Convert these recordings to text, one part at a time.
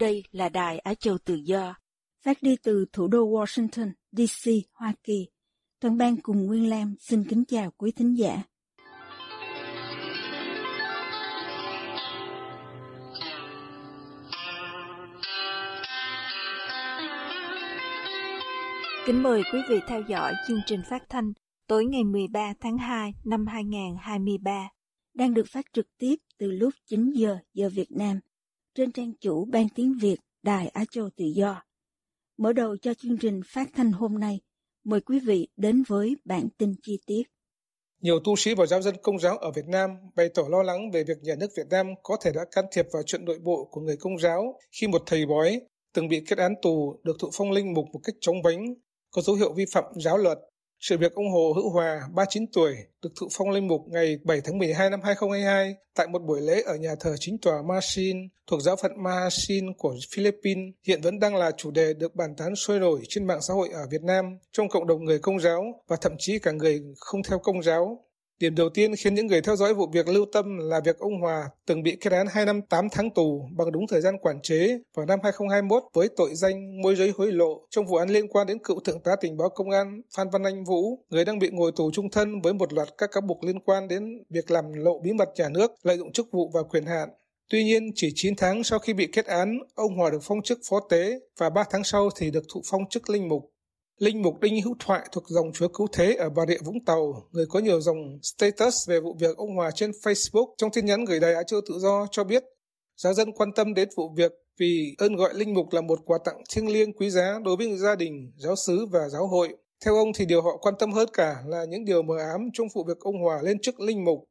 Đây là Đài Á Châu Tự Do, phát đi từ thủ đô Washington, D.C., Hoa Kỳ. Toàn ban cùng Nguyên Lam xin kính chào quý thính giả. Kính mời quý vị theo dõi chương trình phát thanh tối ngày 13 tháng 2 năm 2023 đang được phát trực tiếp từ lúc 9 giờ giờ Việt Nam trên trang chủ Ban Tiếng Việt Đài Á Châu Tự Do. Mở đầu cho chương trình phát thanh hôm nay, mời quý vị đến với bản tin chi tiết. Nhiều tu sĩ và giáo dân công giáo ở Việt Nam bày tỏ lo lắng về việc nhà nước Việt Nam có thể đã can thiệp vào chuyện nội bộ của người công giáo khi một thầy bói từng bị kết án tù được thụ phong linh mục một cách chóng vánh, có dấu hiệu vi phạm giáo luật sự việc ông Hồ Hữu Hòa, 39 tuổi, được thụ phong linh mục ngày 7 tháng 12 năm 2022 tại một buổi lễ ở nhà thờ chính tòa Masin thuộc giáo phận Mahasin của Philippines hiện vẫn đang là chủ đề được bàn tán sôi nổi trên mạng xã hội ở Việt Nam trong cộng đồng người công giáo và thậm chí cả người không theo công giáo. Điểm đầu tiên khiến những người theo dõi vụ việc lưu tâm là việc ông Hòa từng bị kết án 2 năm 8 tháng tù bằng đúng thời gian quản chế vào năm 2021 với tội danh môi giới hối lộ trong vụ án liên quan đến cựu thượng tá tình báo công an Phan Văn Anh Vũ, người đang bị ngồi tù trung thân với một loạt các cáo buộc liên quan đến việc làm lộ bí mật nhà nước, lợi dụng chức vụ và quyền hạn. Tuy nhiên, chỉ 9 tháng sau khi bị kết án, ông Hòa được phong chức phó tế và 3 tháng sau thì được thụ phong chức linh mục. Linh Mục Đinh Hữu Thoại thuộc dòng Chúa Cứu Thế ở Bà Rịa Vũng Tàu, người có nhiều dòng status về vụ việc ông Hòa trên Facebook trong tin nhắn gửi Đài Á Châu Tự Do cho biết giáo dân quan tâm đến vụ việc vì ơn gọi Linh Mục là một quà tặng thiêng liêng quý giá đối với gia đình, giáo xứ và giáo hội. Theo ông thì điều họ quan tâm hơn cả là những điều mờ ám trong vụ việc ông Hòa lên chức Linh Mục.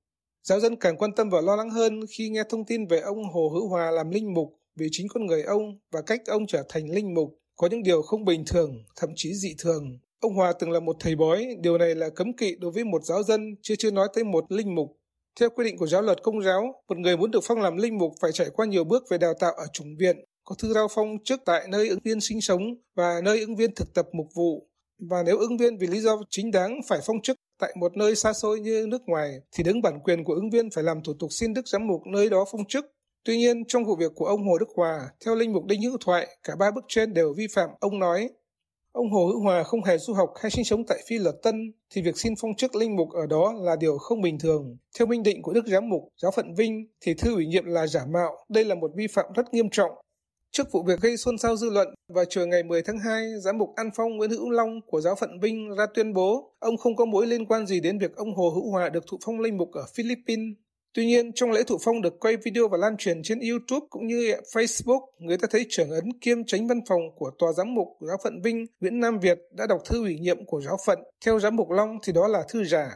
Giáo dân càng quan tâm và lo lắng hơn khi nghe thông tin về ông Hồ Hữu Hòa làm Linh Mục vì chính con người ông và cách ông trở thành Linh Mục có những điều không bình thường, thậm chí dị thường. Ông Hòa từng là một thầy bói, điều này là cấm kỵ đối với một giáo dân, chưa chưa nói tới một linh mục. Theo quy định của giáo luật công giáo, một người muốn được phong làm linh mục phải trải qua nhiều bước về đào tạo ở chủng viện, có thư giao phong trước tại nơi ứng viên sinh sống và nơi ứng viên thực tập mục vụ. Và nếu ứng viên vì lý do chính đáng phải phong chức tại một nơi xa xôi như nước ngoài, thì đứng bản quyền của ứng viên phải làm thủ tục xin đức giám mục nơi đó phong chức Tuy nhiên, trong vụ việc của ông Hồ Đức Hòa, theo Linh Mục Đinh Hữu Thoại, cả ba bức trên đều vi phạm. Ông nói, ông Hồ Hữu Hòa không hề du học hay sinh sống tại Phi Luật Tân, thì việc xin phong chức linh mục ở đó là điều không bình thường. Theo minh định của Đức Giám mục Giáo phận Vinh, thì thư ủy nhiệm là giả mạo. Đây là một vi phạm rất nghiêm trọng. Trước vụ việc gây xôn xao dư luận, vào chiều ngày 10 tháng 2, giám mục An Phong Nguyễn Hữu Long của giáo phận Vinh ra tuyên bố ông không có mối liên quan gì đến việc ông Hồ Hữu Hòa được thụ phong linh mục ở Philippines. Tuy nhiên, trong lễ thụ phong được quay video và lan truyền trên YouTube cũng như Facebook, người ta thấy trưởng ấn kiêm tránh văn phòng của Tòa Giám mục Giáo phận Vinh Nguyễn Nam Việt đã đọc thư ủy nhiệm của giáo phận. Theo Giám mục Long thì đó là thư giả.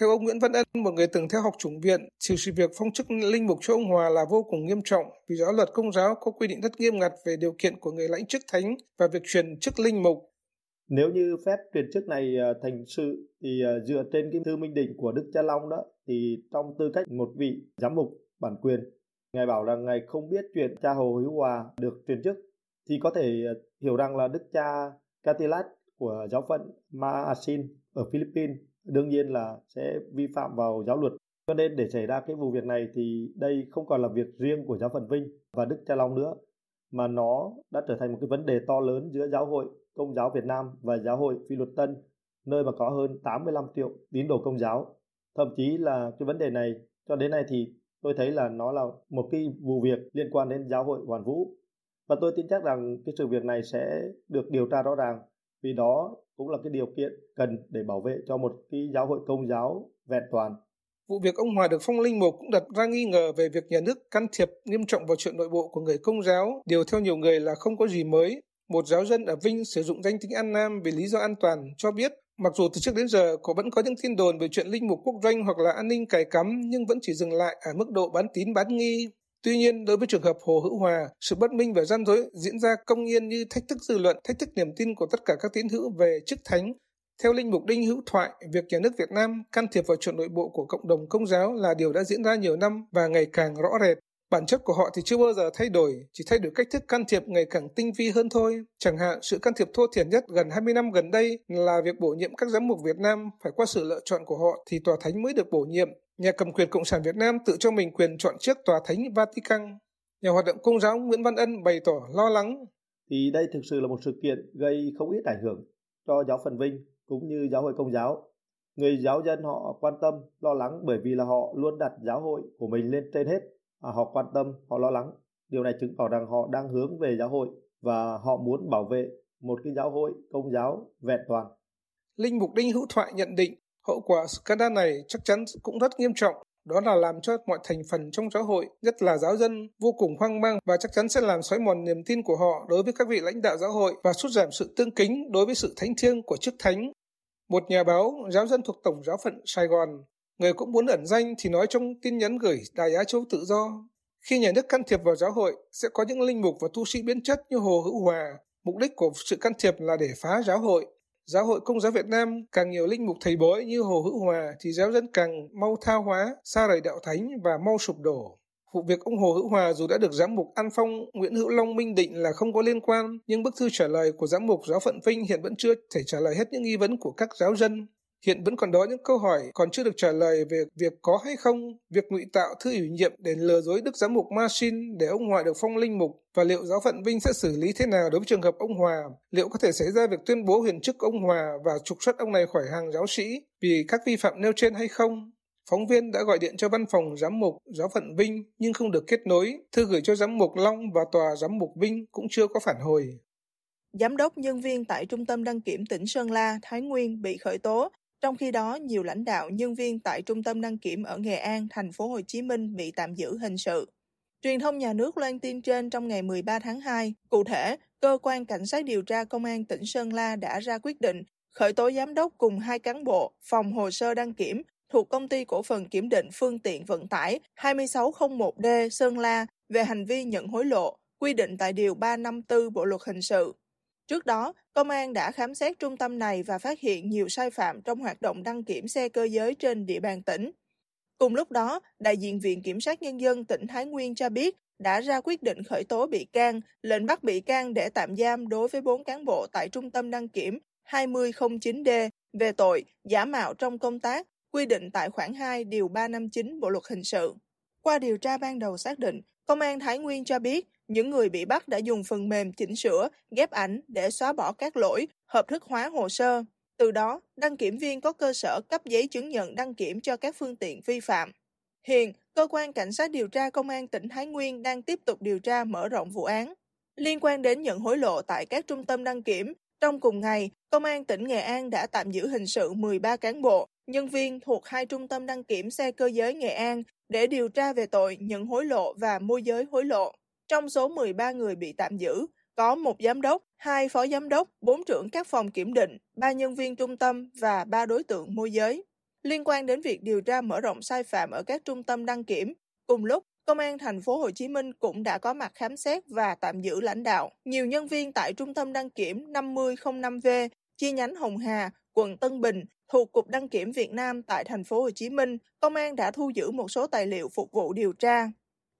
Theo ông Nguyễn Văn Ân, một người từng theo học chủng viện, thì sự việc phong chức linh mục cho ông Hòa là vô cùng nghiêm trọng vì giáo luật công giáo có quy định rất nghiêm ngặt về điều kiện của người lãnh chức thánh và việc truyền chức linh mục. Nếu như phép truyền chức này ờ, thành sự thì ờ, dựa trên cái thư minh định của Đức Cha Long đó thì trong tư cách một vị giám mục bản quyền ngài bảo rằng ngài không biết chuyện cha Hồ Hữu Hòa được truyền chức thì có thể ờ, hiểu rằng là Đức cha Catilat của giáo phận Maasin ở Philippines đương nhiên là sẽ vi phạm vào giáo luật cho nên để xảy ra cái vụ việc này thì đây không còn là việc riêng của giáo phận Vinh và Đức Cha Long nữa mà nó đã trở thành một cái vấn đề to lớn giữa giáo hội Công giáo Việt Nam và giáo hội Phi luật Tân, nơi mà có hơn 85 triệu tín đồ công giáo. Thậm chí là cái vấn đề này cho đến nay thì tôi thấy là nó là một cái vụ việc liên quan đến giáo hội Hoàn Vũ. Và tôi tin chắc rằng cái sự việc này sẽ được điều tra rõ ràng vì đó cũng là cái điều kiện cần để bảo vệ cho một cái giáo hội công giáo vẹn toàn. Vụ việc ông Hòa được phong linh mục cũng đặt ra nghi ngờ về việc nhà nước can thiệp nghiêm trọng vào chuyện nội bộ của người công giáo, điều theo nhiều người là không có gì mới. Một giáo dân ở Vinh sử dụng danh tính An Nam vì lý do an toàn cho biết Mặc dù từ trước đến giờ có vẫn có những tin đồn về chuyện linh mục quốc doanh hoặc là an ninh cài cắm nhưng vẫn chỉ dừng lại ở mức độ bán tín bán nghi. Tuy nhiên, đối với trường hợp Hồ Hữu Hòa, sự bất minh và gian dối diễn ra công nhiên như thách thức dư luận, thách thức niềm tin của tất cả các tín hữu về chức thánh. Theo Linh Mục Đinh Hữu Thoại, việc nhà nước Việt Nam can thiệp vào chuyện nội bộ của cộng đồng công giáo là điều đã diễn ra nhiều năm và ngày càng rõ rệt. Bản chất của họ thì chưa bao giờ thay đổi, chỉ thay đổi cách thức can thiệp ngày càng tinh vi hơn thôi. Chẳng hạn, sự can thiệp thô thiển nhất gần 20 năm gần đây là việc bổ nhiệm các giám mục Việt Nam phải qua sự lựa chọn của họ thì tòa thánh mới được bổ nhiệm. Nhà cầm quyền Cộng sản Việt Nam tự cho mình quyền chọn trước tòa thánh Vatican. Nhà hoạt động công giáo Nguyễn Văn Ân bày tỏ lo lắng. Thì đây thực sự là một sự kiện gây không ít ảnh hưởng cho giáo phần Vinh cũng như giáo hội công giáo. Người giáo dân họ quan tâm, lo lắng bởi vì là họ luôn đặt giáo hội của mình lên trên hết à, họ quan tâm họ lo lắng. Điều này chứng tỏ rằng họ đang hướng về giáo hội và họ muốn bảo vệ một cái giáo hội công giáo vẹn toàn. Linh mục đinh hữu thoại nhận định hậu quả scandal này chắc chắn cũng rất nghiêm trọng. Đó là làm cho mọi thành phần trong giáo hội, nhất là giáo dân, vô cùng hoang mang và chắc chắn sẽ làm xói mòn niềm tin của họ đối với các vị lãnh đạo giáo hội và sút giảm sự tương kính đối với sự thánh thiêng của chức thánh. Một nhà báo, giáo dân thuộc Tổng giáo phận Sài Gòn, Người cũng muốn ẩn danh thì nói trong tin nhắn gửi Đài Á Châu Tự Do. Khi nhà nước can thiệp vào giáo hội, sẽ có những linh mục và tu sĩ biến chất như Hồ Hữu Hòa. Mục đích của sự can thiệp là để phá giáo hội. Giáo hội Công giáo Việt Nam càng nhiều linh mục thầy bói như Hồ Hữu Hòa thì giáo dân càng mau tha hóa, xa rời đạo thánh và mau sụp đổ. Vụ việc ông Hồ Hữu Hòa dù đã được giám mục An Phong Nguyễn Hữu Long minh định là không có liên quan, nhưng bức thư trả lời của giám mục giáo phận Vinh hiện vẫn chưa thể trả lời hết những nghi vấn của các giáo dân. Hiện vẫn còn đó những câu hỏi còn chưa được trả lời về việc có hay không việc ngụy tạo thư ủy nhiệm để lừa dối Đức Giám mục Marcin để ông Hòa được phong linh mục và liệu giáo phận Vinh sẽ xử lý thế nào đối với trường hợp ông Hòa? Liệu có thể xảy ra việc tuyên bố huyền chức ông Hòa và trục xuất ông này khỏi hàng giáo sĩ vì các vi phạm nêu trên hay không? Phóng viên đã gọi điện cho văn phòng giám mục giáo phận Vinh nhưng không được kết nối. Thư gửi cho giám mục Long và tòa giám mục Vinh cũng chưa có phản hồi. Giám đốc nhân viên tại Trung tâm đăng kiểm tỉnh Sơn La, Thái Nguyên bị khởi tố trong khi đó, nhiều lãnh đạo, nhân viên tại trung tâm đăng kiểm ở Nghệ An, thành phố Hồ Chí Minh bị tạm giữ hình sự. Truyền thông nhà nước loan tin trên trong ngày 13 tháng 2. Cụ thể, cơ quan cảnh sát điều tra công an tỉnh Sơn La đã ra quyết định khởi tố giám đốc cùng hai cán bộ phòng hồ sơ đăng kiểm thuộc công ty cổ phần kiểm định phương tiện vận tải 2601D Sơn La về hành vi nhận hối lộ, quy định tại Điều 354 Bộ Luật Hình sự. Trước đó, công an đã khám xét trung tâm này và phát hiện nhiều sai phạm trong hoạt động đăng kiểm xe cơ giới trên địa bàn tỉnh. Cùng lúc đó, đại diện Viện Kiểm sát Nhân dân tỉnh Thái Nguyên cho biết đã ra quyết định khởi tố bị can, lệnh bắt bị can để tạm giam đối với 4 cán bộ tại trung tâm đăng kiểm 2009D về tội giả mạo trong công tác, quy định tại khoản 2 điều 359 Bộ luật hình sự. Qua điều tra ban đầu xác định, Công an Thái Nguyên cho biết những người bị bắt đã dùng phần mềm chỉnh sửa, ghép ảnh để xóa bỏ các lỗi, hợp thức hóa hồ sơ. Từ đó, đăng kiểm viên có cơ sở cấp giấy chứng nhận đăng kiểm cho các phương tiện vi phạm. Hiện, cơ quan cảnh sát điều tra công an tỉnh Thái Nguyên đang tiếp tục điều tra mở rộng vụ án. Liên quan đến nhận hối lộ tại các trung tâm đăng kiểm, trong cùng ngày, Công an tỉnh Nghệ An đã tạm giữ hình sự 13 cán bộ, nhân viên thuộc hai trung tâm đăng kiểm xe cơ giới Nghệ An để điều tra về tội nhận hối lộ và môi giới hối lộ. Trong số 13 người bị tạm giữ, có một giám đốc, hai phó giám đốc, bốn trưởng các phòng kiểm định, ba nhân viên trung tâm và ba đối tượng môi giới. Liên quan đến việc điều tra mở rộng sai phạm ở các trung tâm đăng kiểm, cùng lúc Công an thành phố Hồ Chí Minh cũng đã có mặt khám xét và tạm giữ lãnh đạo nhiều nhân viên tại trung tâm đăng kiểm 5005V chi nhánh Hồng Hà, quận Tân Bình thuộc Cục Đăng kiểm Việt Nam tại thành phố Hồ Chí Minh. Công an đã thu giữ một số tài liệu phục vụ điều tra.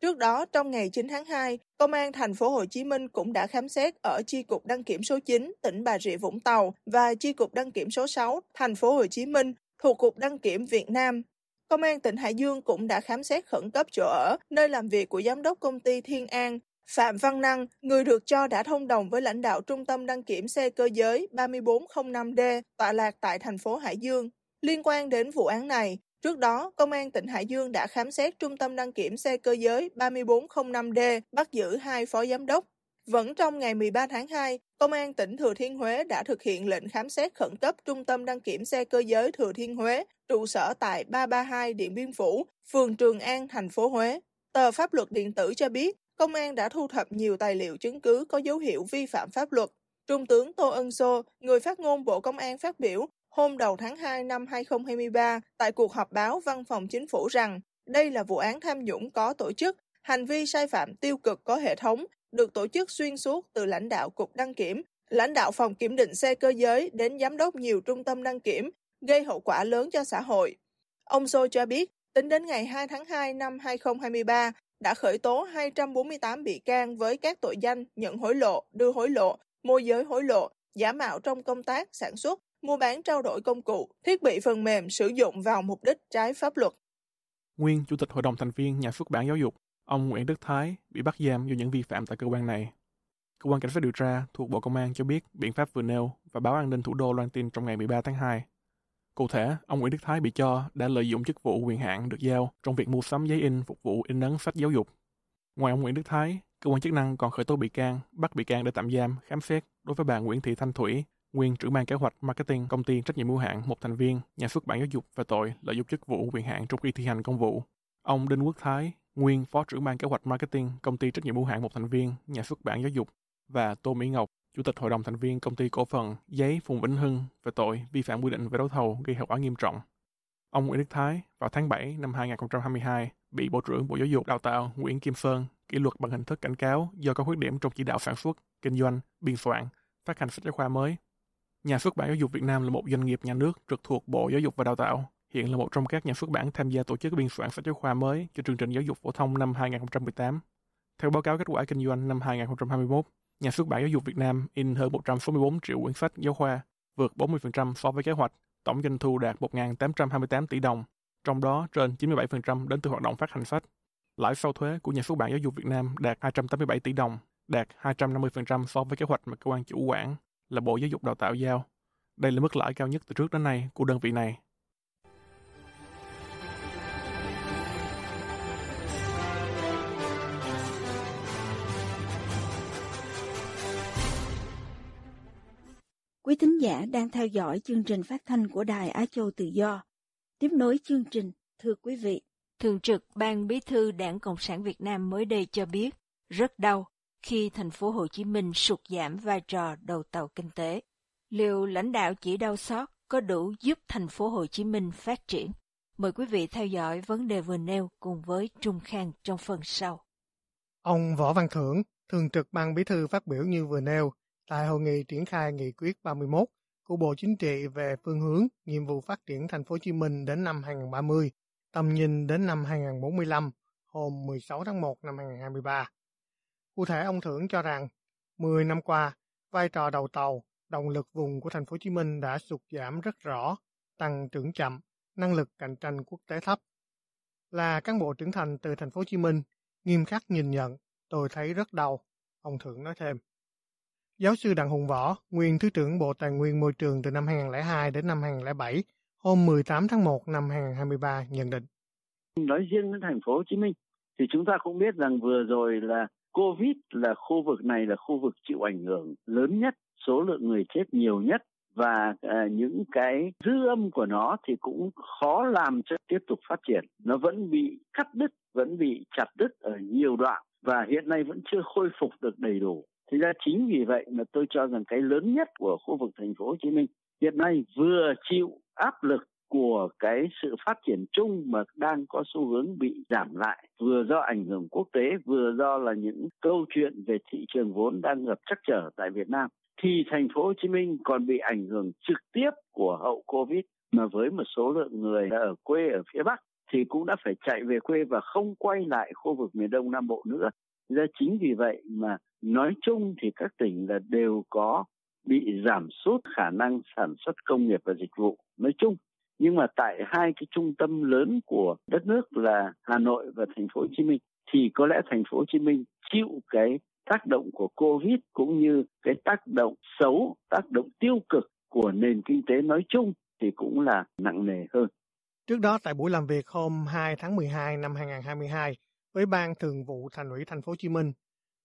Trước đó, trong ngày 9 tháng 2, Công an thành phố Hồ Chí Minh cũng đã khám xét ở chi cục đăng kiểm số 9 tỉnh Bà Rịa Vũng Tàu và chi cục đăng kiểm số 6 thành phố Hồ Chí Minh thuộc cục đăng kiểm Việt Nam. Công an tỉnh Hải Dương cũng đã khám xét khẩn cấp chỗ ở, nơi làm việc của giám đốc công ty Thiên An Phạm Văn Năng, người được cho đã thông đồng với lãnh đạo Trung tâm đăng kiểm xe cơ giới 3405D tọa lạc tại thành phố Hải Dương. Liên quan đến vụ án này, Trước đó, Công an tỉnh Hải Dương đã khám xét trung tâm đăng kiểm xe cơ giới 3405D, bắt giữ hai phó giám đốc. Vẫn trong ngày 13 tháng 2, Công an tỉnh Thừa Thiên Huế đã thực hiện lệnh khám xét khẩn cấp trung tâm đăng kiểm xe cơ giới Thừa Thiên Huế, trụ sở tại 332 Điện Biên Phủ, phường Trường An, thành phố Huế. Tờ Pháp luật điện tử cho biết, công an đã thu thập nhiều tài liệu chứng cứ có dấu hiệu vi phạm pháp luật. Trung tướng Tô Ân Sô, người phát ngôn Bộ Công an phát biểu, hôm đầu tháng 2 năm 2023 tại cuộc họp báo Văn phòng Chính phủ rằng đây là vụ án tham nhũng có tổ chức, hành vi sai phạm tiêu cực có hệ thống, được tổ chức xuyên suốt từ lãnh đạo Cục Đăng Kiểm, lãnh đạo phòng kiểm định xe cơ giới đến giám đốc nhiều trung tâm đăng kiểm, gây hậu quả lớn cho xã hội. Ông Sô cho biết, tính đến ngày 2 tháng 2 năm 2023, đã khởi tố 248 bị can với các tội danh nhận hối lộ, đưa hối lộ, môi giới hối lộ, giả mạo trong công tác, sản xuất, mua bán trao đổi công cụ, thiết bị phần mềm sử dụng vào mục đích trái pháp luật. Nguyên Chủ tịch Hội đồng thành viên Nhà xuất bản giáo dục, ông Nguyễn Đức Thái bị bắt giam do những vi phạm tại cơ quan này. Cơ quan Cảnh sát điều tra thuộc Bộ Công an cho biết biện pháp vừa nêu và báo an ninh thủ đô loan tin trong ngày 13 tháng 2. Cụ thể, ông Nguyễn Đức Thái bị cho đã lợi dụng chức vụ quyền hạn được giao trong việc mua sắm giấy in phục vụ in ấn sách giáo dục. Ngoài ông Nguyễn Đức Thái, cơ quan chức năng còn khởi tố bị can, bắt bị can để tạm giam, khám xét đối với bà Nguyễn Thị Thanh Thủy, nguyên trưởng ban kế hoạch marketing công ty trách nhiệm hữu hạn một thành viên nhà xuất bản giáo dục về tội lợi dụng chức vụ quyền hạn trong khi thi hành công vụ. Ông Đinh Quốc Thái, nguyên phó trưởng ban kế hoạch marketing công ty trách nhiệm hữu hạn một thành viên nhà xuất bản giáo dục và Tô Mỹ Ngọc, chủ tịch hội đồng thành viên công ty cổ phần giấy Phùng Vĩnh Hưng về tội vi phạm quy định về đấu thầu gây hậu quả nghiêm trọng. Ông Nguyễn Đức Thái vào tháng 7 năm 2022 bị Bộ trưởng Bộ Giáo dục Đào tạo Nguyễn Kim Sơn kỷ luật bằng hình thức cảnh cáo do có khuyết điểm trong chỉ đạo sản xuất, kinh doanh, biên soạn, phát hành sách giáo khoa mới Nhà xuất bản giáo dục Việt Nam là một doanh nghiệp nhà nước trực thuộc Bộ Giáo dục và Đào tạo, hiện là một trong các nhà xuất bản tham gia tổ chức biên soạn sách giáo khoa mới cho chương trình giáo dục phổ thông năm 2018. Theo báo cáo kết quả kinh doanh năm 2021, nhà xuất bản giáo dục Việt Nam in hơn 164 triệu quyển sách giáo khoa, vượt 40% so với kế hoạch, tổng doanh thu đạt 1.828 tỷ đồng, trong đó trên 97% đến từ hoạt động phát hành sách. Lãi sau thuế của nhà xuất bản giáo dục Việt Nam đạt 287 tỷ đồng, đạt 250% so với kế hoạch mà cơ quan chủ quản là Bộ Giáo dục Đào tạo giao. Đây là mức lãi cao nhất từ trước đến nay của đơn vị này. Quý thính giả đang theo dõi chương trình phát thanh của Đài Á Châu Tự Do. Tiếp nối chương trình, thưa quý vị, Thường trực Ban Bí thư Đảng Cộng sản Việt Nam mới đây cho biết rất đau khi thành phố Hồ Chí Minh sụt giảm vai trò đầu tàu kinh tế. Liệu lãnh đạo chỉ đau xót có đủ giúp thành phố Hồ Chí Minh phát triển? Mời quý vị theo dõi vấn đề vừa nêu cùng với Trung Khang trong phần sau. Ông Võ Văn Thưởng, Thường trực Ban Bí thư phát biểu như vừa nêu tại hội nghị triển khai nghị quyết 31 của Bộ Chính trị về phương hướng, nhiệm vụ phát triển thành phố Hồ Chí Minh đến năm 2030, tầm nhìn đến năm 2045, hôm 16 tháng 1 năm 2023. Cụ thể, ông Thưởng cho rằng 10 năm qua, vai trò đầu tàu, động lực vùng của thành phố Hồ Chí Minh đã sụt giảm rất rõ, tăng trưởng chậm, năng lực cạnh tranh quốc tế thấp. Là cán bộ trưởng thành từ thành phố Hồ Chí Minh, nghiêm khắc nhìn nhận, tôi thấy rất đau, ông Thưởng nói thêm. Giáo sư Đặng Hùng Võ, nguyên Thứ trưởng Bộ Tài nguyên Môi trường từ năm 2002 đến năm 2007, hôm 18 tháng 1 năm 2023 nhận định. Nói riêng đến thành phố Hồ Chí Minh thì chúng ta cũng biết rằng vừa rồi là Covid là khu vực này là khu vực chịu ảnh hưởng lớn nhất, số lượng người chết nhiều nhất và à, những cái dư âm của nó thì cũng khó làm cho tiếp tục phát triển. Nó vẫn bị cắt đứt, vẫn bị chặt đứt ở nhiều đoạn và hiện nay vẫn chưa khôi phục được đầy đủ. Thì ra chính vì vậy mà tôi cho rằng cái lớn nhất của khu vực thành phố Hồ Chí Minh hiện nay vừa chịu áp lực của cái sự phát triển chung mà đang có xu hướng bị giảm lại, vừa do ảnh hưởng quốc tế, vừa do là những câu chuyện về thị trường vốn đang gặp trắc trở tại Việt Nam, thì thành phố Hồ Chí Minh còn bị ảnh hưởng trực tiếp của hậu Covid mà với một số lượng người ở quê ở phía Bắc thì cũng đã phải chạy về quê và không quay lại khu vực miền Đông Nam Bộ nữa. do chính vì vậy mà nói chung thì các tỉnh là đều có bị giảm sút khả năng sản xuất công nghiệp và dịch vụ nói chung nhưng mà tại hai cái trung tâm lớn của đất nước là Hà Nội và thành phố Hồ Chí Minh thì có lẽ thành phố Hồ Chí Minh chịu cái tác động của Covid cũng như cái tác động xấu, tác động tiêu cực của nền kinh tế nói chung thì cũng là nặng nề hơn. Trước đó tại buổi làm việc hôm 2 tháng 12 năm 2022 với Ban Thường vụ Thành ủy Thành phố Hồ Chí Minh,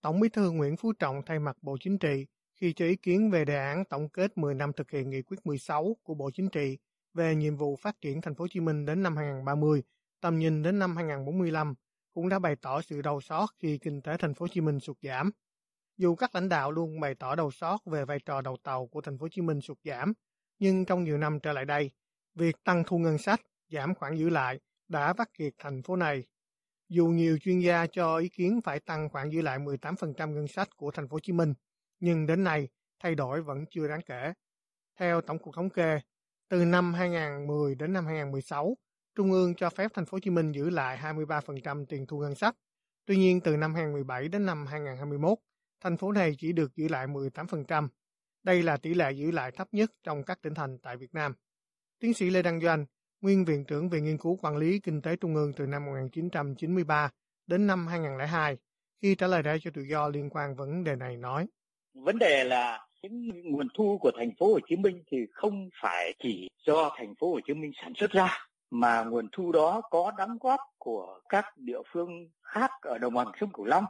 Tổng Bí thư Nguyễn Phú Trọng thay mặt Bộ Chính trị khi cho ý kiến về đề án tổng kết 10 năm thực hiện nghị quyết 16 của Bộ Chính trị về nhiệm vụ phát triển thành phố Hồ Chí Minh đến năm 2030, tầm nhìn đến năm 2045 cũng đã bày tỏ sự đau xót khi kinh tế thành phố Hồ Chí Minh sụt giảm. Dù các lãnh đạo luôn bày tỏ đau xót về vai trò đầu tàu của thành phố Hồ Chí Minh sụt giảm, Nhưng trong nhiều năm trở lại đây, việc tăng thu ngân sách, giảm khoản giữ lại đã vắt kiệt thành phố này. Dù nhiều chuyên gia cho ý kiến phải tăng khoản giữ lại 18% ngân sách của thành phố Hồ Chí Minh, nhưng đến nay thay đổi vẫn chưa đáng kể. Theo Tổng cục Thống kê, từ năm 2010 đến năm 2016, Trung ương cho phép thành phố Hồ Chí Minh giữ lại 23% tiền thu ngân sách. Tuy nhiên từ năm 2017 đến năm 2021, thành phố này chỉ được giữ lại 18%. Đây là tỷ lệ giữ lại thấp nhất trong các tỉnh thành tại Việt Nam. Tiến sĩ Lê Đăng Doanh, nguyên viện trưởng Viện Nghiên cứu Quản lý Kinh tế Trung ương từ năm 1993 đến năm 2002, khi trả lời đài cho tự do liên quan vấn đề này nói. Vấn đề là cái nguồn thu của thành phố Hồ Chí Minh thì không phải chỉ do thành phố Hồ Chí Minh sản xuất ra, mà nguồn thu đó có đóng góp của các địa phương khác ở đồng bằng sông Cửu Long.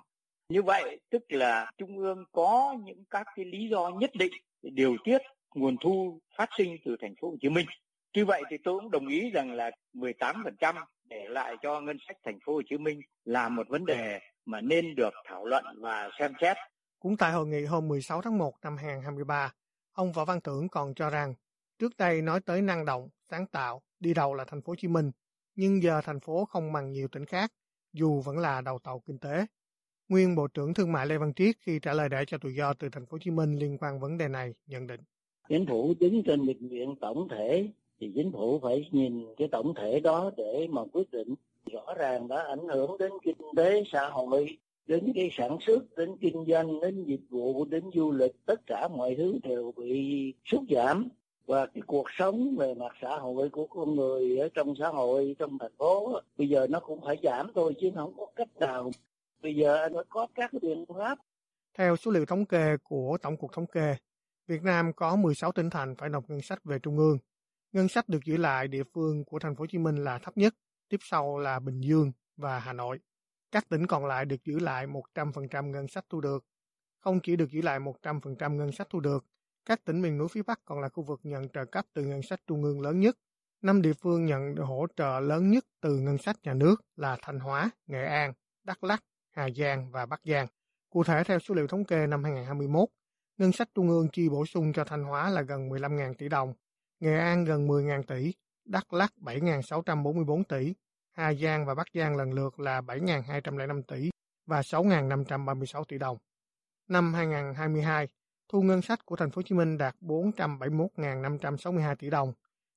Như vậy, tức là trung ương có những các cái lý do nhất định để điều tiết nguồn thu phát sinh từ thành phố Hồ Chí Minh. Tuy vậy thì tôi cũng đồng ý rằng là 18% để lại cho ngân sách thành phố Hồ Chí Minh là một vấn đề mà nên được thảo luận và xem xét. Cũng tại hội nghị hôm 16 tháng 1 năm 2023, ông Võ Văn Tưởng còn cho rằng trước đây nói tới năng động, sáng tạo, đi đầu là thành phố Hồ Chí Minh, nhưng giờ thành phố không bằng nhiều tỉnh khác, dù vẫn là đầu tàu kinh tế. Nguyên Bộ trưởng Thương mại Lê Văn Triết khi trả lời đại cho tự do từ thành phố Hồ Chí Minh liên quan vấn đề này nhận định. Chính phủ đứng trên định viện tổng thể thì chính phủ phải nhìn cái tổng thể đó để mà quyết định rõ ràng đã ảnh hưởng đến kinh tế xã hội đến cái sản xuất, đến kinh doanh, đến dịch vụ, đến du lịch, tất cả mọi thứ đều bị sút giảm. Và cái cuộc sống về mặt xã hội của con người ở trong xã hội, trong thành phố, bây giờ nó cũng phải giảm thôi chứ không có cách nào. Bây giờ nó có các biện pháp. Theo số liệu thống kê của tổng cục thống kê, Việt Nam có 16 tỉnh thành phải nộp ngân sách về trung ương. Ngân sách được giữ lại địa phương của thành phố Hồ Chí Minh là thấp nhất, tiếp sau là Bình Dương và Hà Nội các tỉnh còn lại được giữ lại 100% ngân sách thu được. Không chỉ được giữ lại 100% ngân sách thu được, các tỉnh miền núi phía Bắc còn là khu vực nhận trợ cấp từ ngân sách trung ương lớn nhất. Năm địa phương nhận hỗ trợ lớn nhất từ ngân sách nhà nước là Thanh Hóa, Nghệ An, Đắk Lắk, Hà Giang và Bắc Giang. Cụ thể theo số liệu thống kê năm 2021, ngân sách trung ương chi bổ sung cho Thanh Hóa là gần 15.000 tỷ đồng, Nghệ An gần 10.000 tỷ, Đắk Lắk 7.644 tỷ, Hà Giang và Bắc Giang lần lượt là 7.205 tỷ và 6.536 tỷ đồng. Năm 2022, thu ngân sách của thành phố Hồ Chí Minh đạt 471.562 tỷ đồng,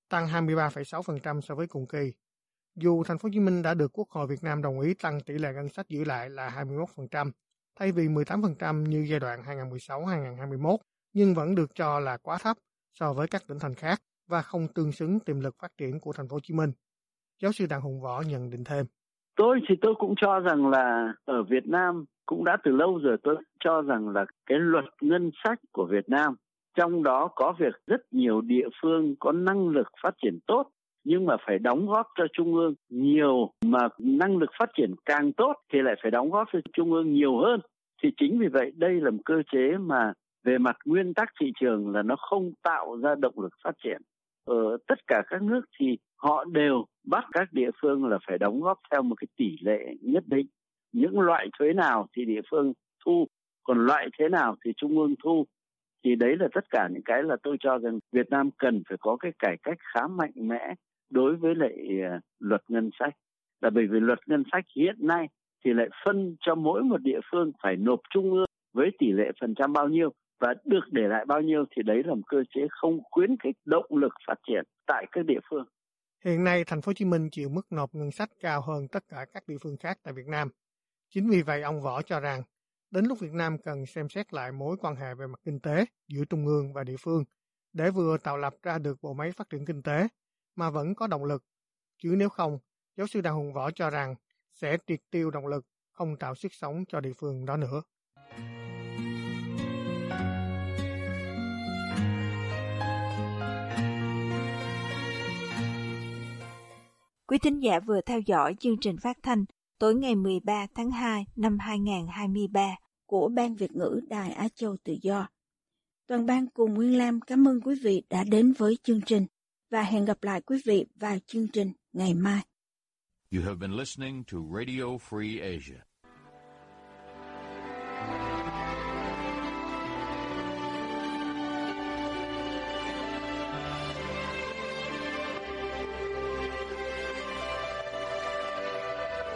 tăng 23,6% so với cùng kỳ. Dù thành phố Hồ Chí Minh đã được Quốc hội Việt Nam đồng ý tăng tỷ lệ ngân sách giữ lại là 21%, thay vì 18% như giai đoạn 2016-2021, nhưng vẫn được cho là quá thấp so với các tỉnh thành khác và không tương xứng tiềm lực phát triển của thành phố Hồ Chí Minh. Giáo sư Đặng Hùng Võ nhận định thêm. Tôi thì tôi cũng cho rằng là ở Việt Nam cũng đã từ lâu rồi tôi cho rằng là cái luật ngân sách của Việt Nam, trong đó có việc rất nhiều địa phương có năng lực phát triển tốt, nhưng mà phải đóng góp cho trung ương nhiều mà năng lực phát triển càng tốt thì lại phải đóng góp cho trung ương nhiều hơn thì chính vì vậy đây là một cơ chế mà về mặt nguyên tắc thị trường là nó không tạo ra động lực phát triển ở tất cả các nước thì họ đều bắt các địa phương là phải đóng góp theo một cái tỷ lệ nhất định. Những loại thuế nào thì địa phương thu, còn loại thế nào thì trung ương thu. Thì đấy là tất cả những cái là tôi cho rằng Việt Nam cần phải có cái cải cách khá mạnh mẽ đối với lại ờ, luật ngân sách. Là bởi vì luật ngân sách hiện nay thì lại phân cho mỗi một địa phương phải nộp trung ương với tỷ lệ phần trăm bao nhiêu và được để lại bao nhiêu thì đấy là một cơ chế không khuyến khích động lực phát triển tại các địa phương. Hiện nay, thành phố Hồ Chí Minh chịu mức nộp ngân sách cao hơn tất cả các địa phương khác tại Việt Nam. Chính vì vậy, ông Võ cho rằng, đến lúc Việt Nam cần xem xét lại mối quan hệ về mặt kinh tế giữa trung ương và địa phương để vừa tạo lập ra được bộ máy phát triển kinh tế mà vẫn có động lực. Chứ nếu không, giáo sư Đào Hùng Võ cho rằng sẽ triệt tiêu động lực, không tạo sức sống cho địa phương đó nữa. Quý thính giả vừa theo dõi chương trình phát thanh tối ngày 13 tháng 2 năm 2023 của Ban Việt ngữ Đài Á Châu Tự Do. Toàn ban cùng Nguyên Lam cảm ơn quý vị đã đến với chương trình và hẹn gặp lại quý vị vào chương trình ngày mai. You have been listening to Radio Free Asia.